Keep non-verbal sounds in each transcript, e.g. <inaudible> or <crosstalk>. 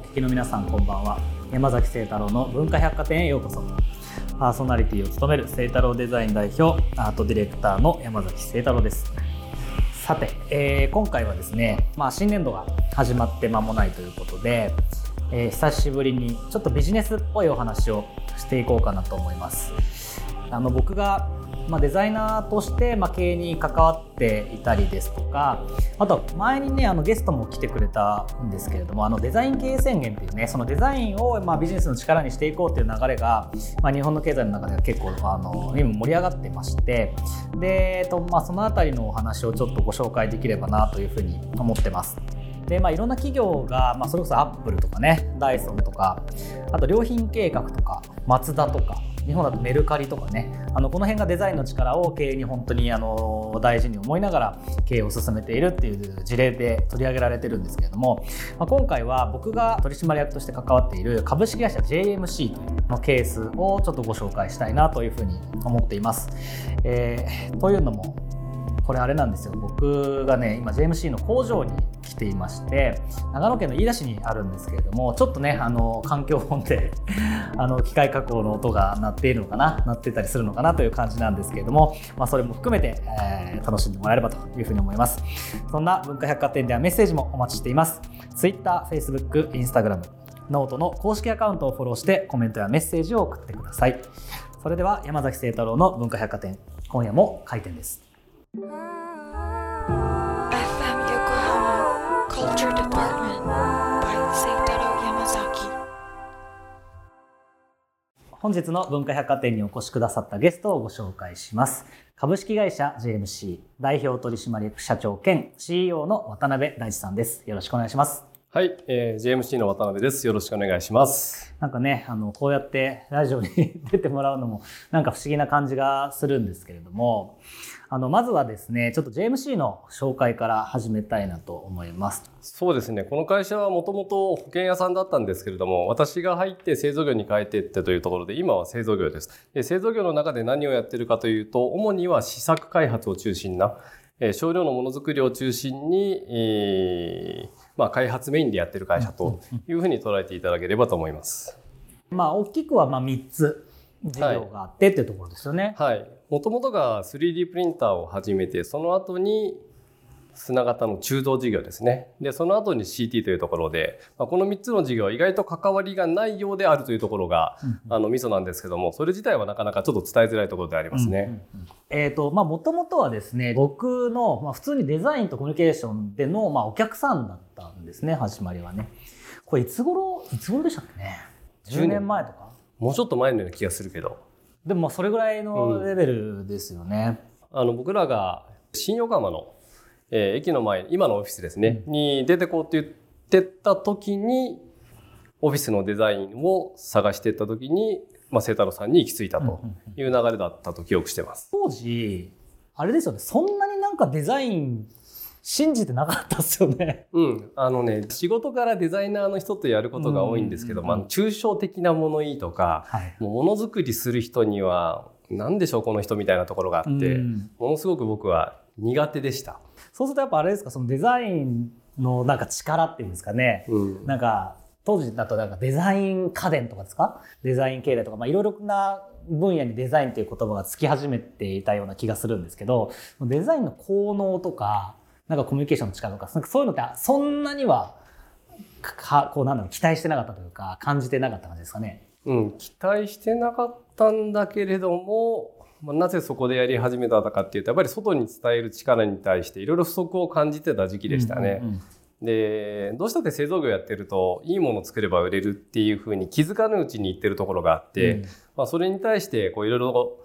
お聞きの皆さんこんばんは。山崎清太郎の文化百貨店へようこそ。パーソナリティを務める清太郎デザイン代表アートディレクターの山崎清太郎です。さて、えー、今回はですね、まあ、新年度が始まって間もないということで、えー、久しぶりにちょっとビジネスっぽいお話をしていこうかなと思います。あの僕がまあ、デザイナーとして、まあ、経営に関わていたりですとかあと前にねあのゲストも来てくれたんですけれどもあのデザイン経営宣言っていうねそのデザインを、ま、ビジネスの力にしていこうっていう流れが、まあ、日本の経済の中では結構あの今盛り上がってましてで、えっとまあ、その辺りのお話をちょっとご紹介できればなというふうに思ってます。でまあ、いろんな企業が、まあ、それこそアップルとかねダイソンとかあと良品計画とかマツダとか日本だとメルカリとかねあのこの辺がデザインの力を経営に本当にあの大事に思いながら経営を進めているっていう事例で取り上げられてるんですけれども、まあ、今回は僕が取締役として関わっている株式会社 JMC のケースをちょっとご紹介したいなというふうに思っています。えー、というのもこれあれなんですよ。僕がね今 JMC の工場に来ていまして長野県の飯田市にあるんですけれどもちょっとねあの環境音で <laughs> あの機械加工の音が鳴っているのかな鳴ってたりするのかなという感じなんですけれども、まあ、それも含めて、えー、楽しんでもらえればというふうに思います。そんな文化百貨店ではメッセージもお待ちしています。Twitter、Facebook、Instagram ノートの公式アカウントをフォローしてコメントやメッセージを送ってください。それでは山崎清太郎の文化百貨店今夜も開店です。本日の文化百貨店にお越しくださったゲストをご紹介します株式会社 JMC 代表取締役社長兼 CEO の渡辺大地さんですよろしくお願いしますはい、えー、JMC の渡辺です。よろしくお願いします。なんかね、あの、こうやってラジオに <laughs> 出てもらうのも、なんか不思議な感じがするんですけれども、あの、まずはですね、ちょっと JMC の紹介から始めたいなと思います。そうですね、この会社はもともと保険屋さんだったんですけれども、私が入って製造業に変えていってというところで、今は製造業です。で製造業の中で何をやってるかというと、主には試作開発を中心な、え少量のものづくりを中心に、えー、まあ、開発メインでやってる会社というふうに捉えていただければと思います。まあ、大きくはまあ3つ事業があってっていうところですよね。はい。もともとが 3D プリンターを始めて、その後に砂型の鋳造事業ですね。で、その後に CT というところで、まあ、この3つの事業は意外と関わりがないようであるというところが、うん、あの、ミソなんですけども、それ自体はなかなかちょっと伝えづらいところでありますね。うんうんうん、えっ、ー、と、まあ、もともとはですね、僕の、まあ、普通にデザインとコミュニケーションでの、まあ、お客さんだったんですね、始まりはね。これいつ頃、いつ頃でしたっけね？10年前とか？もうちょっと前のような気がするけど。でも、それぐらいのレベルですよね。うん、あの、僕らが新横浜のえー、駅の前、今のオフィスですね、に出てこうって言ってた時に、オフィスのデザインを探してた時に、まあ、清太郎さんに行き着いたという流れだったと記憶してます。当時、あれですよね、そんなになんかデザイン信じてなかったっすよね。うん。あのね、仕事からデザイナーの人とやることが多いんですけど、まあ、抽象的な物言いとか、はい、もうものづくりする人には、何でしょう、この人みたいなところがあって、ものすごく僕は苦手でした。そうするとやっぱあれですかそのデザインのなんか力っていうんですかね、うん、なんか当時だとなんかデザイン家電とかですか？デザイン経済とか、まあ、いろいろな分野にデザインという言葉がつき始めていたような気がするんですけどデザインの効能とかなんかコミュニケーションの力とかそういうのってそんなにはかこうなんだろう期待してなかったというか感じてなかった感じですかね。うん、期待してなかったんだけれどもまあ、なぜそこでやり始めたかっていうとやっぱり外に伝える力に対していろいろ不足を感じてた時期でしたね。うんうんうんでどうしたって製造業やってるといいものを作れば売れるっていうふうに気づかぬうちに言ってるところがあって、うん、まあ、それに対していろいろ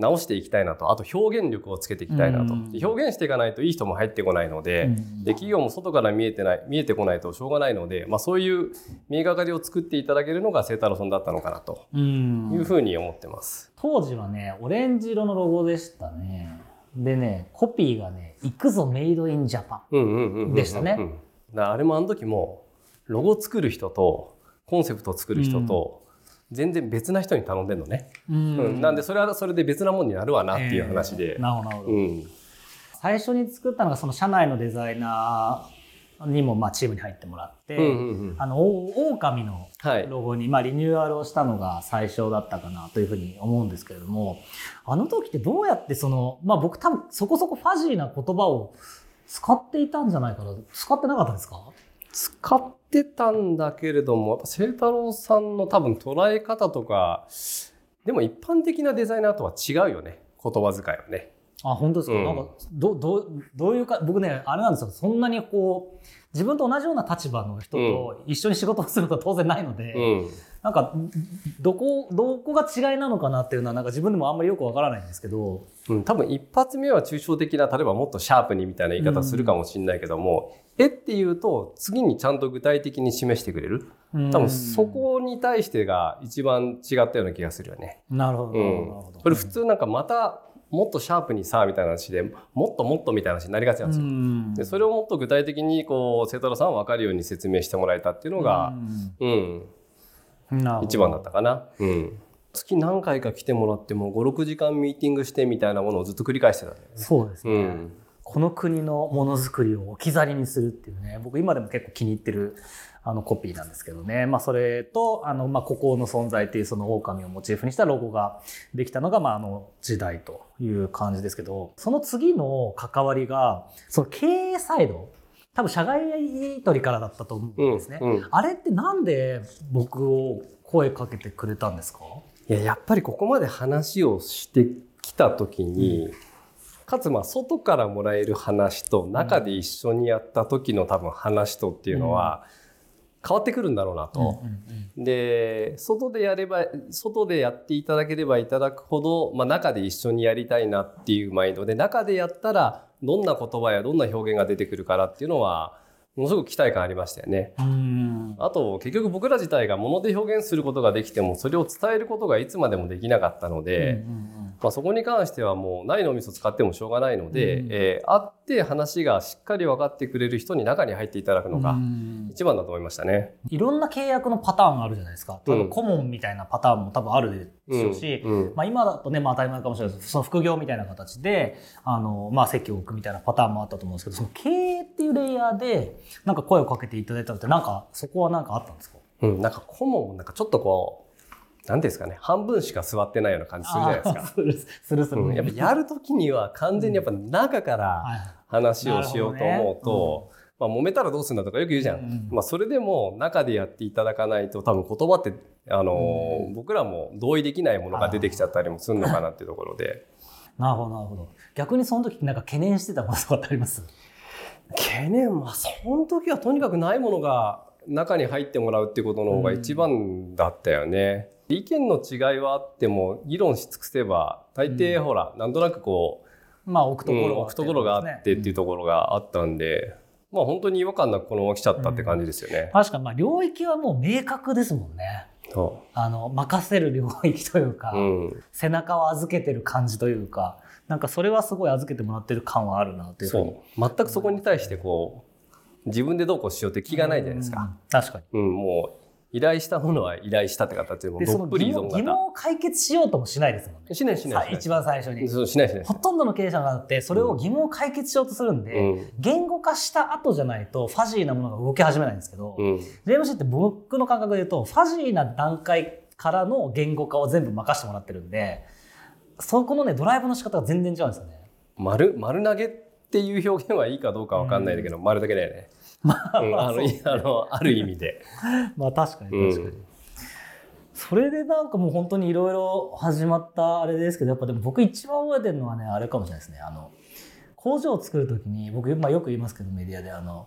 直していきたいなと。あと表現力をつけていきたいなと、うん、表現していかないといい人も入ってこないのでうん、で企業も外から見えてない見えてこないとしょうがないので、まあ、そういう見えがかりを作っていただけるのが清太郎さんだったのかなと。いうふうに思ってます、当時はねオレンジ色のロゴでしたね。でねコピーがね「行くぞメイドインジャパン」でしたね。あれもあの時もロゴ作る人とコンセプトを作る人と、全然別な人に頼んでんのね、うん、なんでそれはそれで別なもんになるわなっていう話で、えー、なるほど、うん、最初に作ったのがその社内のデザイナーにもまあチームに入ってもらって、うんうんうん。あのお狼のはい。ロゴに、まあ、リニューアルをしたのが最初だったかなというふうに思うんですけれどもあの時ってどうやってその、まあ、僕多分そこそこファジーな言葉を使っていたんじゃないかな。使ってなかったですか？使ってたんだけれどもやっぱ清太郎さんの多分捉え方とかでも一般的なデザイナーとは違うよね。言葉遣いはね。あ本当ですか、うん。なんかどどどういうか僕ねあれなんですよ。そんなにこう自分と同じような立場の人と一緒に仕事をすることは当然ないので、うん。なんかどこどこが違いなのかなっていうのはなんか自分でもあんまりよくわからないんですけどうん、多分一発目は抽象的な例えばもっとシャープにみたいな言い方するかもしれないけども、絵っていうと次にちゃんと具体的に示してくれる？多分そこに対してが一番違ったような気がするよね。なるほど、うん。なるほど。これ普通なんかまたもっとシャープにさみたいな話でもっともっとみたいな話になりがちなんですよ。うん。でそれをもっと具体的にこう清太郎さんは分かるように説明してもらえたっていうのが、うん。うん。一番だったかな。うん。月何回か来てもらっても56時間ミーティングしてみたいなものをずっと繰り返してたね。そうですね、うん。この国のものづくりを置き去りにするっていうね僕今でも結構気に入ってるあのコピーなんですけどね、まあ、それとあの、まあ、孤高の存在っていうその狼をモチーフにしたロゴができたのが、まあ、あの時代という感じですけどその次の関わりがその経営サイド多分社外取りからだったと思うんですね。うんうん。あれってなんで僕を声かけてくれたんですか？いややっぱりここまで話をしてきた時に、かつまあ外からもらえる話と中で一緒にやった時の多分話とっていうのは変わってくるんだろうなと。で外でやれば外でやっていただければいただくほど、まあ、中で一緒にやりたいなっていうマインドで中でやったらどんな言葉やどんな表現が出てくるからっていうのはものすごく期待感ありましたよね。うんあと結局僕ら自体が物で表現することができてもそれを伝えることがいつまでもできなかったので、うんうんまあ、そこに関してはもうない脳みそ使ってもしょうがないので、うん。えー会って話がしっかり分かってくれる人に中に入っていただくのがうん。一番だと思いましたね。いろんな契約のパターンがあるじゃないですか。多うん。分顧問みたいなパターンも多分あるでしょうし、うん。うん。まあ、今だとね、まあ、当たり前かもしれないですけどその副業みたいな形であの、まあ、席を置くみたいなパターンもあったと思うんですけどその経営っていうレイヤーでなんか声をかけていただいたのってなんかそこは何かあったんですか？うん、なんか顧問もなんかちょっとこう何ですかね半分しか座ってないような感じするじゃないですか。するす。るする、うん、やっぱやる時には完全にやっぱ中からはい話をしようと思うなと、まあ、揉めたらどうするんだとかよく言うじゃん、うんまあ、それでも中でやっていただかないと多分言葉ってあのーうん。僕らも同意できないものが出てきちゃったりもするのかなっていうところで。<laughs> なるほどなるほど。逆にその時なんか懸念してたものとかってあります？懸念はその時はとにかくないものが中に入ってもらうっていうことの方が一番だったよね。意見の違いはあっても議論し尽くせば大抵ほら、なんとなくこうまあ置くところう置くところがあってっていうところがあったんで、まあ本当に違和感なくこのまま来ちゃったって感じですよね。確かにまあ領域はもう明確ですもんね。そあの任せる領域というか、ううん、背中を預けてる感じというかなんかそれはすごい預けてもらってる感はあるなというそう。全くそこに対してこう自分でどうこうしようって気がないじゃないですか。うん。確かに。うん、もう依頼したものは依頼したって形でもどっぷり依存疑問疑型。問を解決しようともしないですもんね。しないしないしない。さ一番最初に。そうしないしないほとんどの経営者があってそれを疑問を解決しようとするんで、うん。言語化した後じゃないとファジーなものが動き始めないんですけど、うん。JMC って僕の感覚で言うとファジーな段階からの言語化を全部任せてもらってるんでそこのねドライブの仕方が全然違うんですよね。丸丸投げっていう表現はいいかどうかわかんないんだけど、丸だけだよね。うんあのいあのある意味で。<laughs> まあ確かにうん。確かに。それでなんかもう本当にいろいろ始まったあれですけどやっぱでも僕一番覚えてるのはねあれかもしれないですね。あの工場を作る時に僕、まあ、よく言いますけどメディアであの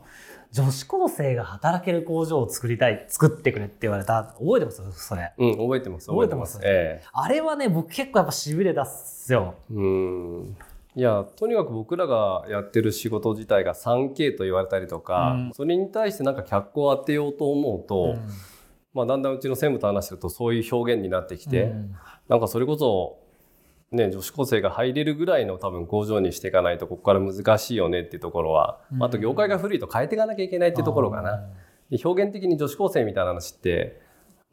女子高生が働ける工場を作りたい作ってくれって言われた。覚えてます？それ。うん覚えてます覚えてます。覚えええ。あれはね僕結構やっぱしびれ出すよ。うんいやとにかく僕らがやってる仕事自体が 3K と言われたりとか、うん。それに対してなんか脚光を当てようと思うと、うん。まあ、だんだんうちの専務と話してるとそういう表現になってきて、うん。なんかそれこそ、ね、女子高生が入れるぐらいの多分工場にしていかないとここから難しいよねっていうところは、うん。あと業界が古いと変えていかなきゃいけないっていうところかな。で表現的に女子高生みたいな話って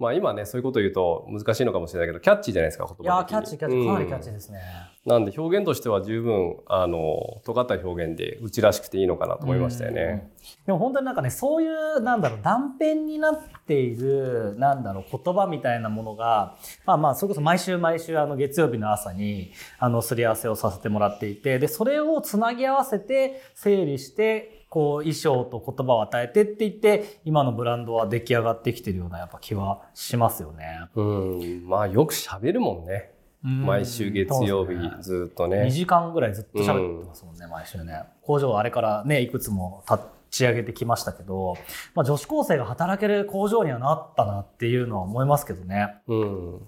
まあ今ね、そういうこと言うと難しいのかもしれないけど、キャッチーじゃないですか、言葉いやーキャッチーキャッチーかなりキャッチ。ですね、うんなんで表現としては十分、あの、尖った表現で、うちらしくていいのかなと思いましたよね。でも本当になんかねそういうなんだろう断片になっているなんだろう言葉みたいなものがまあまあそれこそ毎週毎週あの月曜日の朝にあのすり合わせをさせてもらっていてでそれをつなぎ合わせて整理してこう衣装と言葉を与えてって言って今のブランドは出来上がってきてるようなやっぱ気はしますよね。うん。まあよく喋るもんね。毎週月曜日2ずっとね。時間ぐらいずっと喋ってますもんね、毎週ね。工場あれからね、いくつも立ち上げてきましたけど、まあ、女子高生が働ける工場にはなったなっていうのは思いますけどね。うん。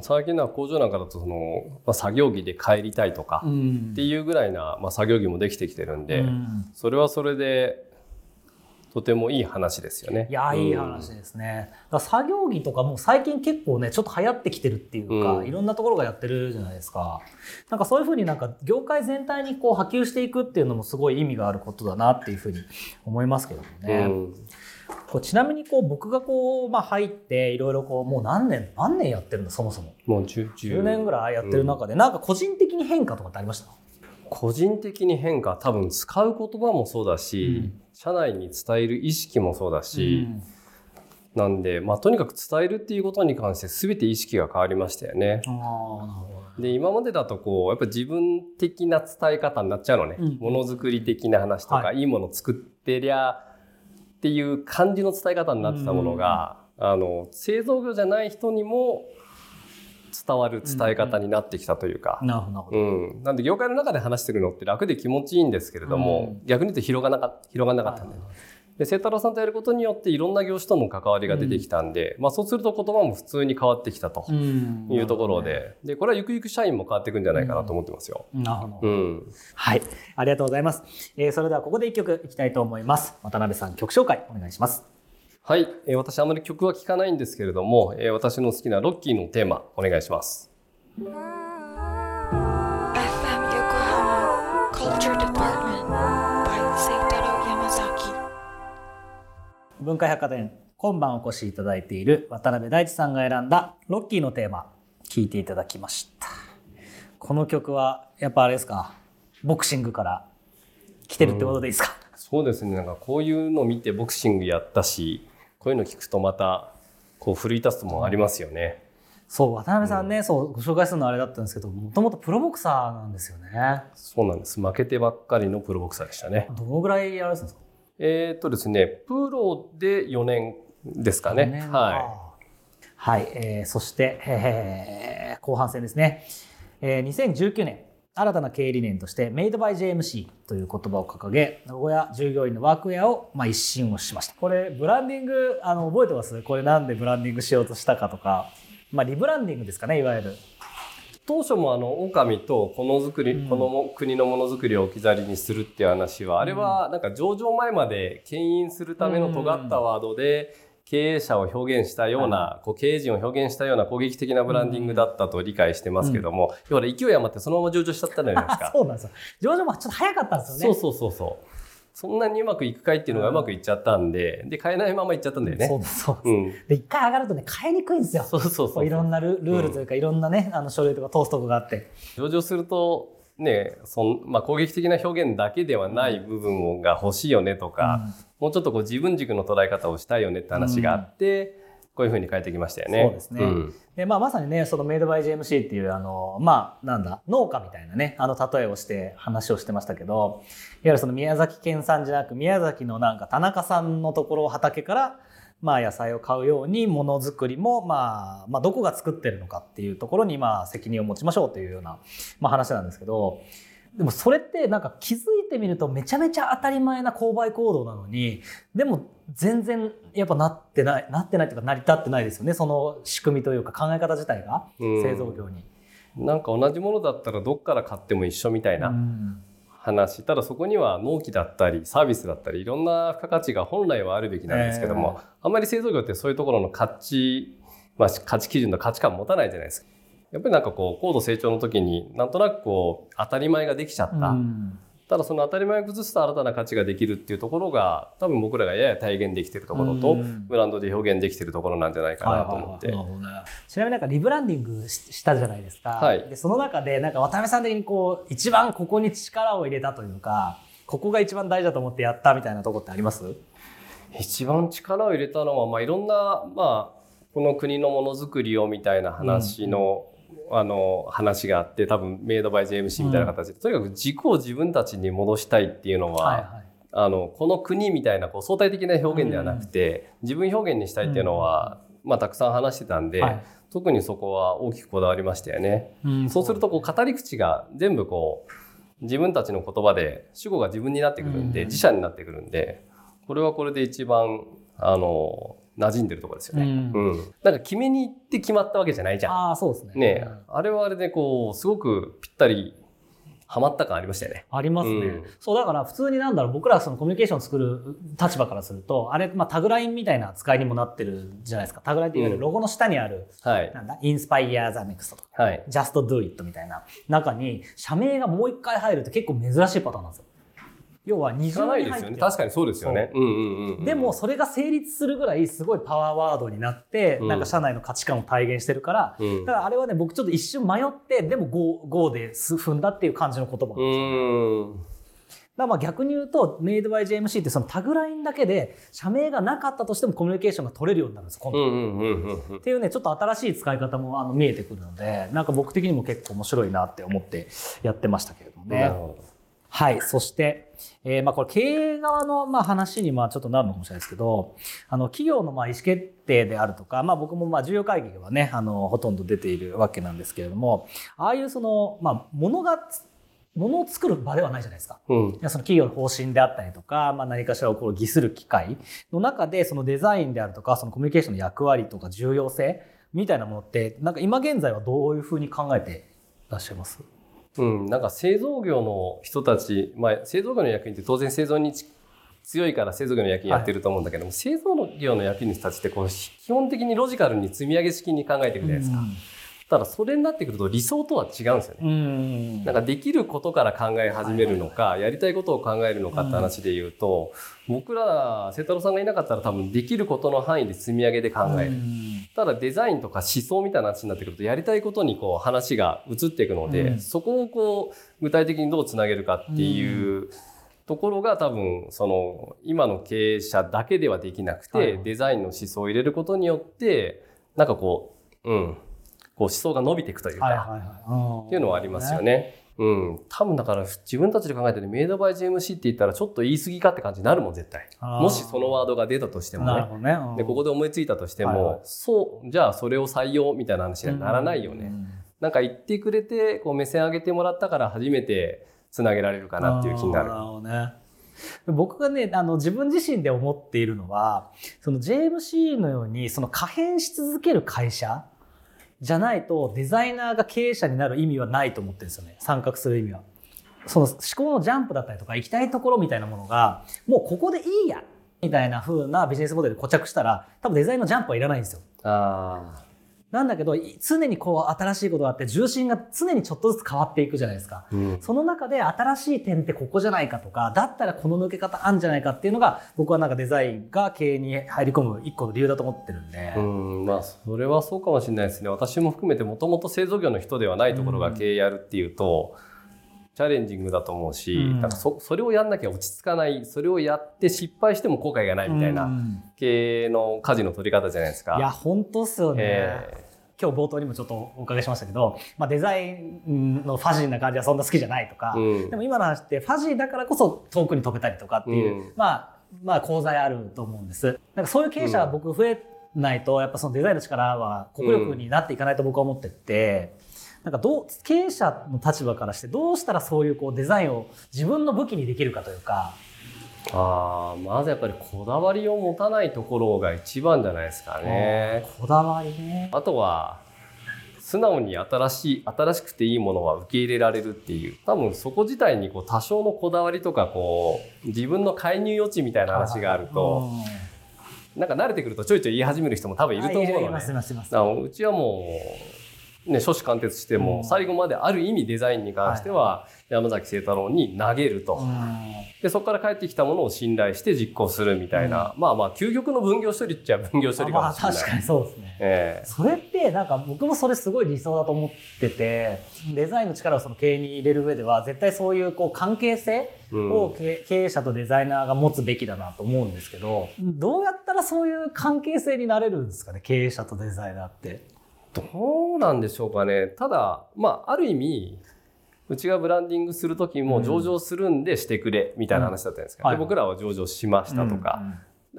最近のは工場なんかだとその、まあ、作業着で帰りたいとかんっていうぐらいな、まあ、作業着もできてきてるんで、うんそれはそれでとてもいい話ですよね。いやいい話ですね。作業着とかも最近結構ねちょっと流行ってきてるっていうか、うんいろんなところがやってるじゃないですか。なんかそういうふうになんか業界全体にこう波及していくっていうのもすごい意味があることだなっていうふうに思いますけどもね。うんこうちなみにこう僕がこう、まあ、入っていろいろこうもう何年何年やってるんだそもそも。もう 10, 10年ぐらいやってる中で、なんか個人的に変化とかってありました？個人的に変化多分使う言葉もそうだし、うん。社内に伝える意識もそうだし、なんで、まあ、とにかく伝えるっていうことに関して全て意識が変わりましたよね。ああなるほどで今までだとこうやっぱ自分的な伝え方になっちゃうのね、うん。ものづくり的な話とか、、はいいもの作ってりゃっていう感じの伝え方になってたものが、あの製造業じゃない人にも伝わる伝え方になってきたというか、なるほどなるほうど、ん。なんで業界の中で話してるのって楽で気持ちいいんですけれども、う逆に言うと広がなか広がなかったんだよ。ね。で清太郎さんとやることによっていろんな業種との関わりが出てきたんで、まあ、そうすると言葉も普通に変わってきたとうん。いうところで,、でこれはゆくゆく社員も変わっていくんじゃないかなと思ってますよ。なるほど、うん、はい。ありがとうございます、えーそれではここで一曲いきたいと思います。渡辺さん曲紹介お願いします。はい、えー私あまり曲は聴かないんですけれども、えー私の好きなロッキーのテーマお願いします。文化百貨店今晩お越しいただいている渡辺大地さんが選んだロッキーのテーマ聴いていただきました。この曲はやっぱあれですか？ボクシングから来てるってことでいいですか、そうですね。なんかこういうのを見てボクシングやったしこういうの聞くとまたこう奮い立つもありますよね。そう渡辺さんね、そうご紹介するのはあれだったんですけどもともとプロボクサーなんですよね。そうなんです。負けてばっかりのプロボクサーでしたね。どのぐらいやられてたんですか？えーっとですねプロで4年ですか4ね。年。かははい、えーそして、えー後半戦ですね、えー2019年新たな経営理念としてメイドバイ JMC という言葉を掲げ名古屋従業員のワークウェアを、まあ、一新をしました。これブランディングあの覚えてます？これなんでブランディングしようとしたかとか、まあ、リブランディングですかねいわゆる。い、当初もあの狼とこのづくり、うん。このも国のものづくりを置き去りにするっていう話は、あれはなんか上場前まで牽引するための尖ったワードで、経営者を表現したような、こう経営陣を表現したような攻撃的なブランディングだったと理解してますけども、要は勢い余ってそのまま上場しちゃったじゃないですか。<laughs> そうなんですよ。上場もちょっと早かったんですよね。そうそうそうそう。そんなにうまくいくかいっていうのがうまくいっちゃったんで、で、買えないままいっちゃったんだよね。そうそうう。ん。で一回上がるとね変えにくいんですよ。そうそうそういろんなルルールというか、いろんなねあの書類とか通すとこがあって。上場すると、ね、そんまあ、攻撃的な表現だけではない部分が欲しいよねとか、もうちょっとこう自分軸の捉え方をしたいよねって話があって、こういうふうに変えてきましたよね。そうですねんでまあ、まさにねそのメイドバイ GMC っていうあのまあなんだ農家みたいなねあの例えをして話をしてましたけどいわゆるその宮崎県産じゃなく宮崎のなんか田中さんのところ畑からまあ野菜を買うようにものづくりもまあまあどこが作ってるのかっていうところにまあ責任を持ちましょうというようなまあ話なんですけどでもそれってなんか気づいてみるとめちゃめちゃ当たり前な購買行動なのにでも全然やっぱなってないなってないというか成り立ってないですよねその仕組みというか考え方自体がうん製造業に。なんか同じものだったらどっから買っても一緒みたいなうん話、ただそこには納期だったりサービスだったりいろんな付加価値が本来はあるべきなんですけども、あんまり製造業ってそういうところの価値、まあ、価値基準の価値観持たないじゃないですか。やっぱりなんかこう高度成長の時になんとなくこう当たり前ができちゃった。うん。ただその当たり前を崩すと新たな価値ができるっていうところが多分僕らがやや体現できてるところとうん。ブランドで表現できてるところなんじゃないかなと思って、はいはいはいちなみになんかリブランディングししたじゃないですか、はい。でその中でなんか渡辺さん的にこう一番ここに力を入れたというかここが一番大事だと思ってやったみたいなとこってあります？一番力を入れたのは、まあ、いろんな、まあ、この国のものづくりをみたいな話の,、あの話があって多分メイドバイ JMC みたいな形で、とにかく軸を自分たちに戻したいっていうのは、はいはい。あのこの国みたいなこう相対的な表現ではなくて、自分表現にしたいっていうのは、まあ、たくさん話してたんで、はい。特にそこは大きくこだわりましたよね。うんそうするとこう語り口が全部こう自分たちの言葉で主語が自分になってくるんで、うん。自社になってくるんでこれはこれで一番あの馴染んでるところですよね。うん。うん。なんか決めに行って決まったわけじゃないじゃん。ああそうですね。ねあれはあれでこうすごくぴったりハマった感ありましたよね。ありますね、うん。そうだから普通になんだろう僕らそのコミュニケーションを作る立場からするとあれ、まあ、タグラインみたいな扱いにもなってるじゃないですか。タグラインっていわゆるロゴの下にある、はい。なんだ？インスパイア・ザ・ネクストとか。はい。Just Do It みたいな中に社名がもう一回入るって結構珍しいパターンなんですよ。要は二重に入っよね。確かにそうですよね。でもそれが成立するぐらいすごいパワーワードになって、うん。なんか社内の価値観を体現してるから、うん、だからあれはね僕ちょっと一瞬迷ってでも GO, GO です踏んだっていう感じの言葉なんですよ、うだまあ逆に言うと Made by JMC ってそのタグラインだけで社名がなかったとしてもコミュニケーションが取れるようになるんです今度っていうねちょっと新しい使い方もあの見えてくるのでなんか僕的にも結構面白いなって思ってやってましたけれどもね。はい。そして、えーまあこれ経営側のまあ話にまあちょっとなるのかもしれないですけど、あの企業のまあ意思決定であるとか、まあ僕もまあ重要会議はね、あのほとんど出ているわけなんですけれども、ああいうその、まあ物がつ、物を作る場ではないじゃないですか。ど。うんいやその企業の方針であったりとか、まあ、何かしらをこう擬する機会の中でそのデザインであるとかそのコミュニケーションの役割とか重要性みたいなものってなんか今現在はどういうふうに考えていらっしゃいます？うん、なんか製造業の人たち、まあ、製造業の役員って当然製造にち強いから製造業の役員やってると思うんだけども、製造業の役員の人たちってこう基本的にロジカルに積み上げ式に考えてるじゃないですか。ただそれになってくると理想とは違うんですよね。うんなんかできることから考え始めるのか、やりたいことを考えるのかって話で言うと、僕ら、清太郎さんがいなかったら多分できることの範囲で積み上げで考える。ただデザインとか思想みたいな話になってくるとやりたいことにこう話が移っていくので、うん。そこをこう具体的にどうつなげるかっていうところが多分その今の経営者だけではできなくて、はいデザインの思想を入れることによってなんかこううん。こう思想が伸びていくというか、はいはいはい。っていうのはありますよね。うん、多分だから自分たちで考えてねメイドバイ JMC って言ったらちょっと言い過ぎかって感じになるもん絶対。もしそのワードが出たとしてもね。でここで思いついたとしても、はいはい。そうじゃあそれを採用みたいな話にはならないよね、なんか言ってくれてこう目線上げてもらったから初めてつなげられるかなっていう気になる。なるほどね。僕がねあの自分自身で思っているのはその JMC のようにその可変し続ける会社じゃないとデザイナーが経営者になる意味はないと思ってるんですよね参画する意味は。その思考のジャンプだったりとか行きたいところみたいなものがもうここでいいやみたいな風なビジネスモデルで固着したら多分デザインのジャンプはいらないんですよ。あなんだけどい常にこう新しいことがあって重心が常にちょっとずつ変わっていくじゃないですか。ー、うん、その中で新しい点ってここじゃないかとか、だったらこの抜け方あんじゃないかっていうのが、僕はなんかデザインが経営に入り込む一個の理由だと思ってるんで。うんまあそれはそうかもしれないですね私も含めてもともと製造業の人ではないところが経営やるっていうと、チャレンジングだと思うし、うんそそれをやんなきゃ落ち着かないそれをやって失敗しても後悔がないみたいな、うん経営の舵の取り方じゃないですか。いや、本当っすよね。え今日冒頭にもちょっとお伺いしましたけど、まあ、デザインのファジーな感じはそんな好きじゃないとか、ーうん。でも今の話ってファジーだからこそ遠くに飛べたりとかっていう、うん。まあまあ功罪あると思うんです。なんかそういう経営者は僕増えないとやっぱそのデザインの力は国力になっていかないと僕は思ってて、なんかどう経営者の立場からしてどうしたらそういうこうデザインを自分の武器にできるかというか、あーまずやっぱりこだわりを持たないところが一番じゃないですかね。こだわりね。あとは素直に新しい新しくていいものは受け入れられるっていう多分そこ自体にこう多少のこだわりとかこう自分の介入余地みたいな話があるとなんか慣れてくるとちょいちょい言い始める人も多分いると思うのね。いますいますいます。だからうちはもうね、初子貫徹しても、うん。最後まである意味デザインに関しては山崎清太郎に投げると、でそこから返ってきたものを信頼して実行するみたいな、まあまあ究極の分業処理っちゃ分業処理かまあもしれない。確かにそうですね。えそれってなんか僕もそれすごい理想だと思っててデザインの力をその経営に入れる上では絶対そういうこう関係性を経経営者とデザイナーが持つべきだなと思うんですけどどうやったらそういう関係性になれるんですかね経営者とデザイナーって。どうなんでしょうかね。ただ、まあ、ある意味、うちがブランディングする時も上場するんでしてくれみたいな話だったじゃないですか。うん僕らは上場しましたとか。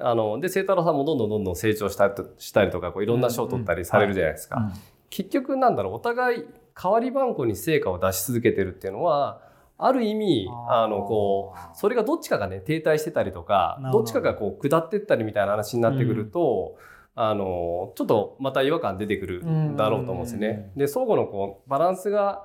あの、で、清太郎さんもどんどんどんどん成長したりとしたりとか、こういろんな賞を取ったりされるじゃないですか。うんうん結局なんだろう、お互い代わり番号に成果を出し続けてるっていうのは、ある意味、あの、こう、それがどっちかがね、停滞してたりとかどどっちかがこう、下ってったりみたいな話になってくると、あの、ちょっとまた違和感出てくるんだろうと思うんですよね。で、相互のこう、バランスが、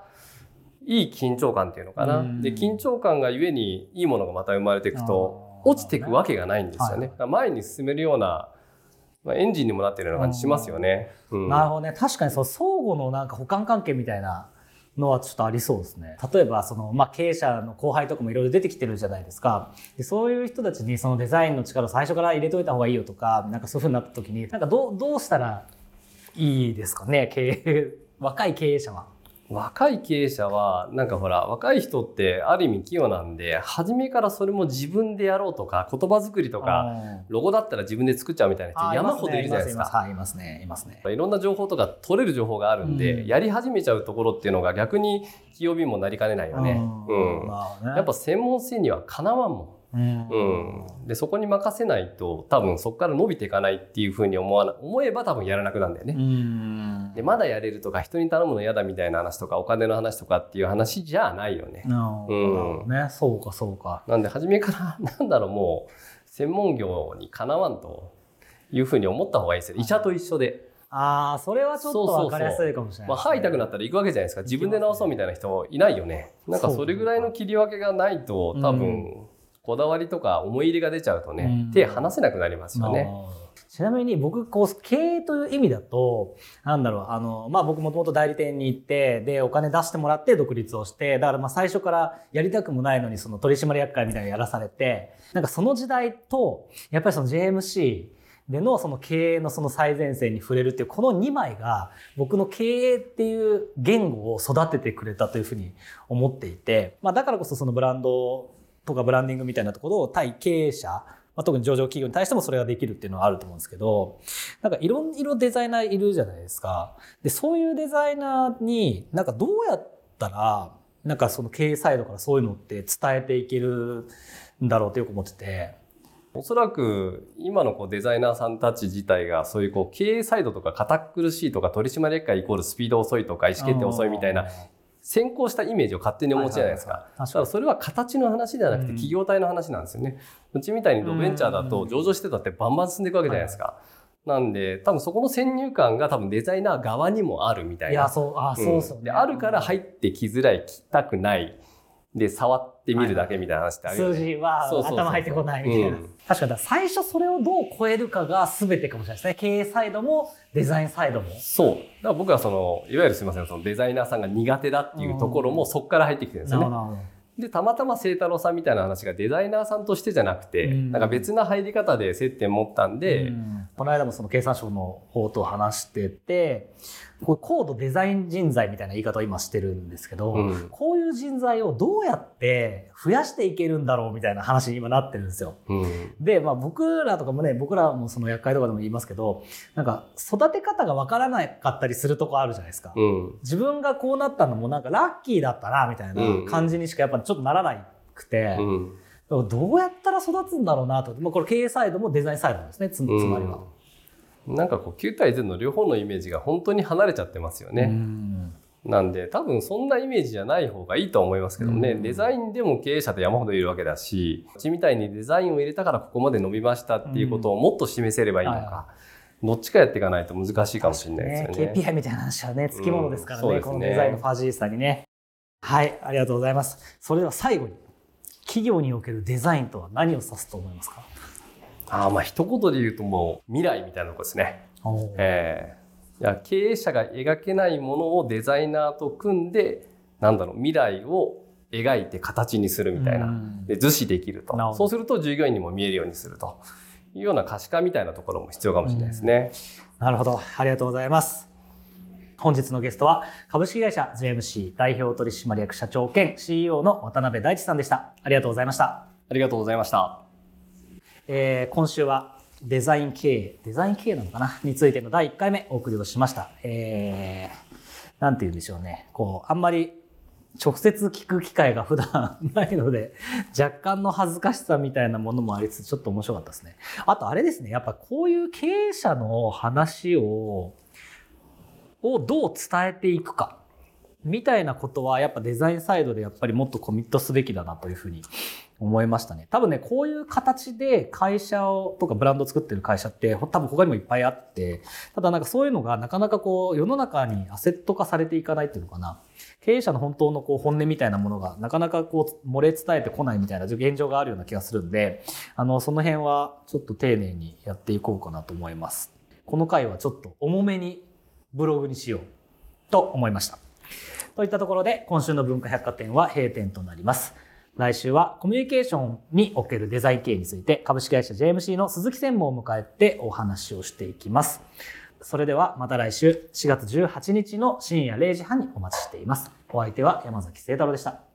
いい緊張感っていうのかな。うんで、緊張感がゆえに、いいものがまた生まれていくと、落ちていくわけがないんですよね。だから前に進めるような、まあ、エンジンにもなってるような感じしますよね。うんなるほどね確かにそう相互のなんか補完関係みたいなのはちょっとありそうですね。例えばその、まあ、経営者の後輩とかもいろいろ出てきてるじゃないですか。でそういう人たちにそのデザインの力を最初から入れといた方がいいよとかなんかそういうふうになった時になんかどうどうしたらいいですかね？経営若い経営者は。若い経営者は、なんかほら、若い人ってある意味器用なんで、初めからそれも自分でやろうとか、言葉作りとか、ロゴだったら自分で作っちゃうみたいな人山ほどいるじゃないですか。いますねいますね。いろんな情報とか取れる情報があるんで、うんやり始めちゃうところっていうのが逆に器用便もなりかねないよね。うんまあねやっぱ専門性にはかなわんもん。うんうん、でそこに任せないと多分そこから伸びていかないっていうふうに思わな思えば多分やらなくなるんだよね。うんでまだやれるとか人に頼むの嫌だみたいな話とかお金の話とかっていう話じゃないよね。なるほどねそうかそうか。なんで初めから <laughs> なんだろうもう専門業にかなわんというふうに思った方がいいですよ。医者と一緒で。ああそれはちょっと分かりやすいかもしれないまあ、歯痛くなったら行くわけじゃないですか。自分で治そうみたいな人いないよね。なんかそれぐらいの切り分けがないと多う分こだわりとか思い入れが出ちゃうとねうん手離せなくなりますよね。ちなみに僕こう経営という意味だとなんだろうあの、まあ、僕もともと代理店に行ってでお金出してもらって独立をしてだからまあ最初からやりたくもないのにその取締役会みたいなのやらされてなんかその時代とやっぱりその JMC でのその経営のその最前線に触れるっていうこの2枚が僕の経営っていう言語を育ててくれたというふうに思っていて、まあ、だからこそそのブランドとかブランディングみたいなところを対経営者まあ、特に上場企業に対してもそれができるっていうのはあると思うんですけどなんかいろいろデザイナーいるじゃないですかでそういうデザイナーになんかどうやったらなんかその経営サイドからそういうのって伝えていけるんだろうってよく思ってて。おそらく今のこうデザイナーさんたち自体がそういうこう経営サイドとか堅苦しいとか取締役会イコールスピード遅いとか意思決定遅いみたいな先行したイメージを勝手にお持ちじゃないですか。だからそれは形の話ではなくてうん企業体の話なんですよね。うちみたいにドベンチャーだと上場してたってバンバン進んでいくわけじゃないですか。なんで多分そこの先入観が多分デザイナー側にもあるみたいな。いやそうあそうですよね、んであるから入ってきづらい、きたくない。で、触ってみるだけみたいな話ってあるよね。数字は頭入ってこないみたいな、うん。確かに最初それをどう超えるかが全てかもしれないですね。経営サイドもデザインサイドも。そう。だから僕はその、いわゆるすみません、そのデザイナーさんが苦手だっていうところもそこから入ってきてるんですよね。なるほど。で、たまたま清太郎さんみたいな話がデザイナーさんとしてじゃなくて、うん。なんか別な入り方で接点持ったんで、うん。この間もその経産省の方と話しててこれ高度デザイン人材みたいな言い方を今してるんですけど、うんこういう人材をどうやって増やしていけるんだろうみたいな話に今なってるんですよ。うん。で、まあ、僕らとかもね僕らもその厄介とかでも言いますけどなんか育て方がわからなかったりするとこあるじゃないですか。うん。自分がこうなったのもなんかラッキーだったなみたいな感じにしかやっぱちょっとならなくて、うん。どうやったら育つんだろうなと、まあ、これ経営サイドもデザインサイドですねつつまりは。うん。なんかこう9対0の両方のイメージが本当に離れちゃってますよね。うんなんで多分そんなイメージじゃない方がいいとは思いますけどね、うんデザインでも経営者って山ほどいるわけだしうちみたいにデザインを入れたからここまで伸びましたっていうことをもっと示せればいいのか、うんはどっちかやっていかないと難しいかもしれないですよね。KPI みたいな話はねつきものですからね,、うんねこのデザインのファジーさにね。はいありがとうございます。それでは最後に企業におけるデザインとは何を指すと思いますか？ああまあ一言で言うともう未来みたいなとこですね。えーいや経営者が描けないものをデザイナーと組んでなんだろう未来を描いて形にするみたいな、うんで図示できるとそうすると従業員にも見えるようにするというような可視化みたいなところも必要かもしれないですね。なるほど。ありがとうございます。本日のゲストは株式会社 JMC 代表取締役社長兼 CEO の渡辺大地さんでした。ありがとうございました。ありがとうございました。えー今週はデザイン経営、デザイン経営なのかなについての第1回目お送りをしました。えー、なんて言うんでしょうね。こう、あんまり直接聞く機会が普段ないので、若干の恥ずかしさみたいなものもありつつ、ちょっと面白かったですね。あとあれですね、やっぱこういう経営者の話を、をどう伝えていくか。みたいなことは、やっぱデザインサイドでやっぱりもっとコミットすべきだなというふうに思いましたね。多分ね、こういう形で会社を、とかブランドを作ってる会社って、多分他にもいっぱいあって、ただなんかそういうのがなかなかこう、世の中にアセット化されていかないっていうのかな。経営者の本当のこう本音みたいなものがなかなかこう漏れ伝えてこないみたいな現状があるような気がするんで、あの、その辺はちょっと丁寧にやっていこうかなと思います。この回はちょっと重めにブログにしようと思いました。といったところで今週の文化百貨店は閉店となります。来週はコミュニケーションにおけるデザイン経営について株式会社 JMC の鈴木専務を迎えてお話をしていきます。それではまた来週4月18日の深夜0時半にお待ちしています。お相手は山崎聖太郎でした。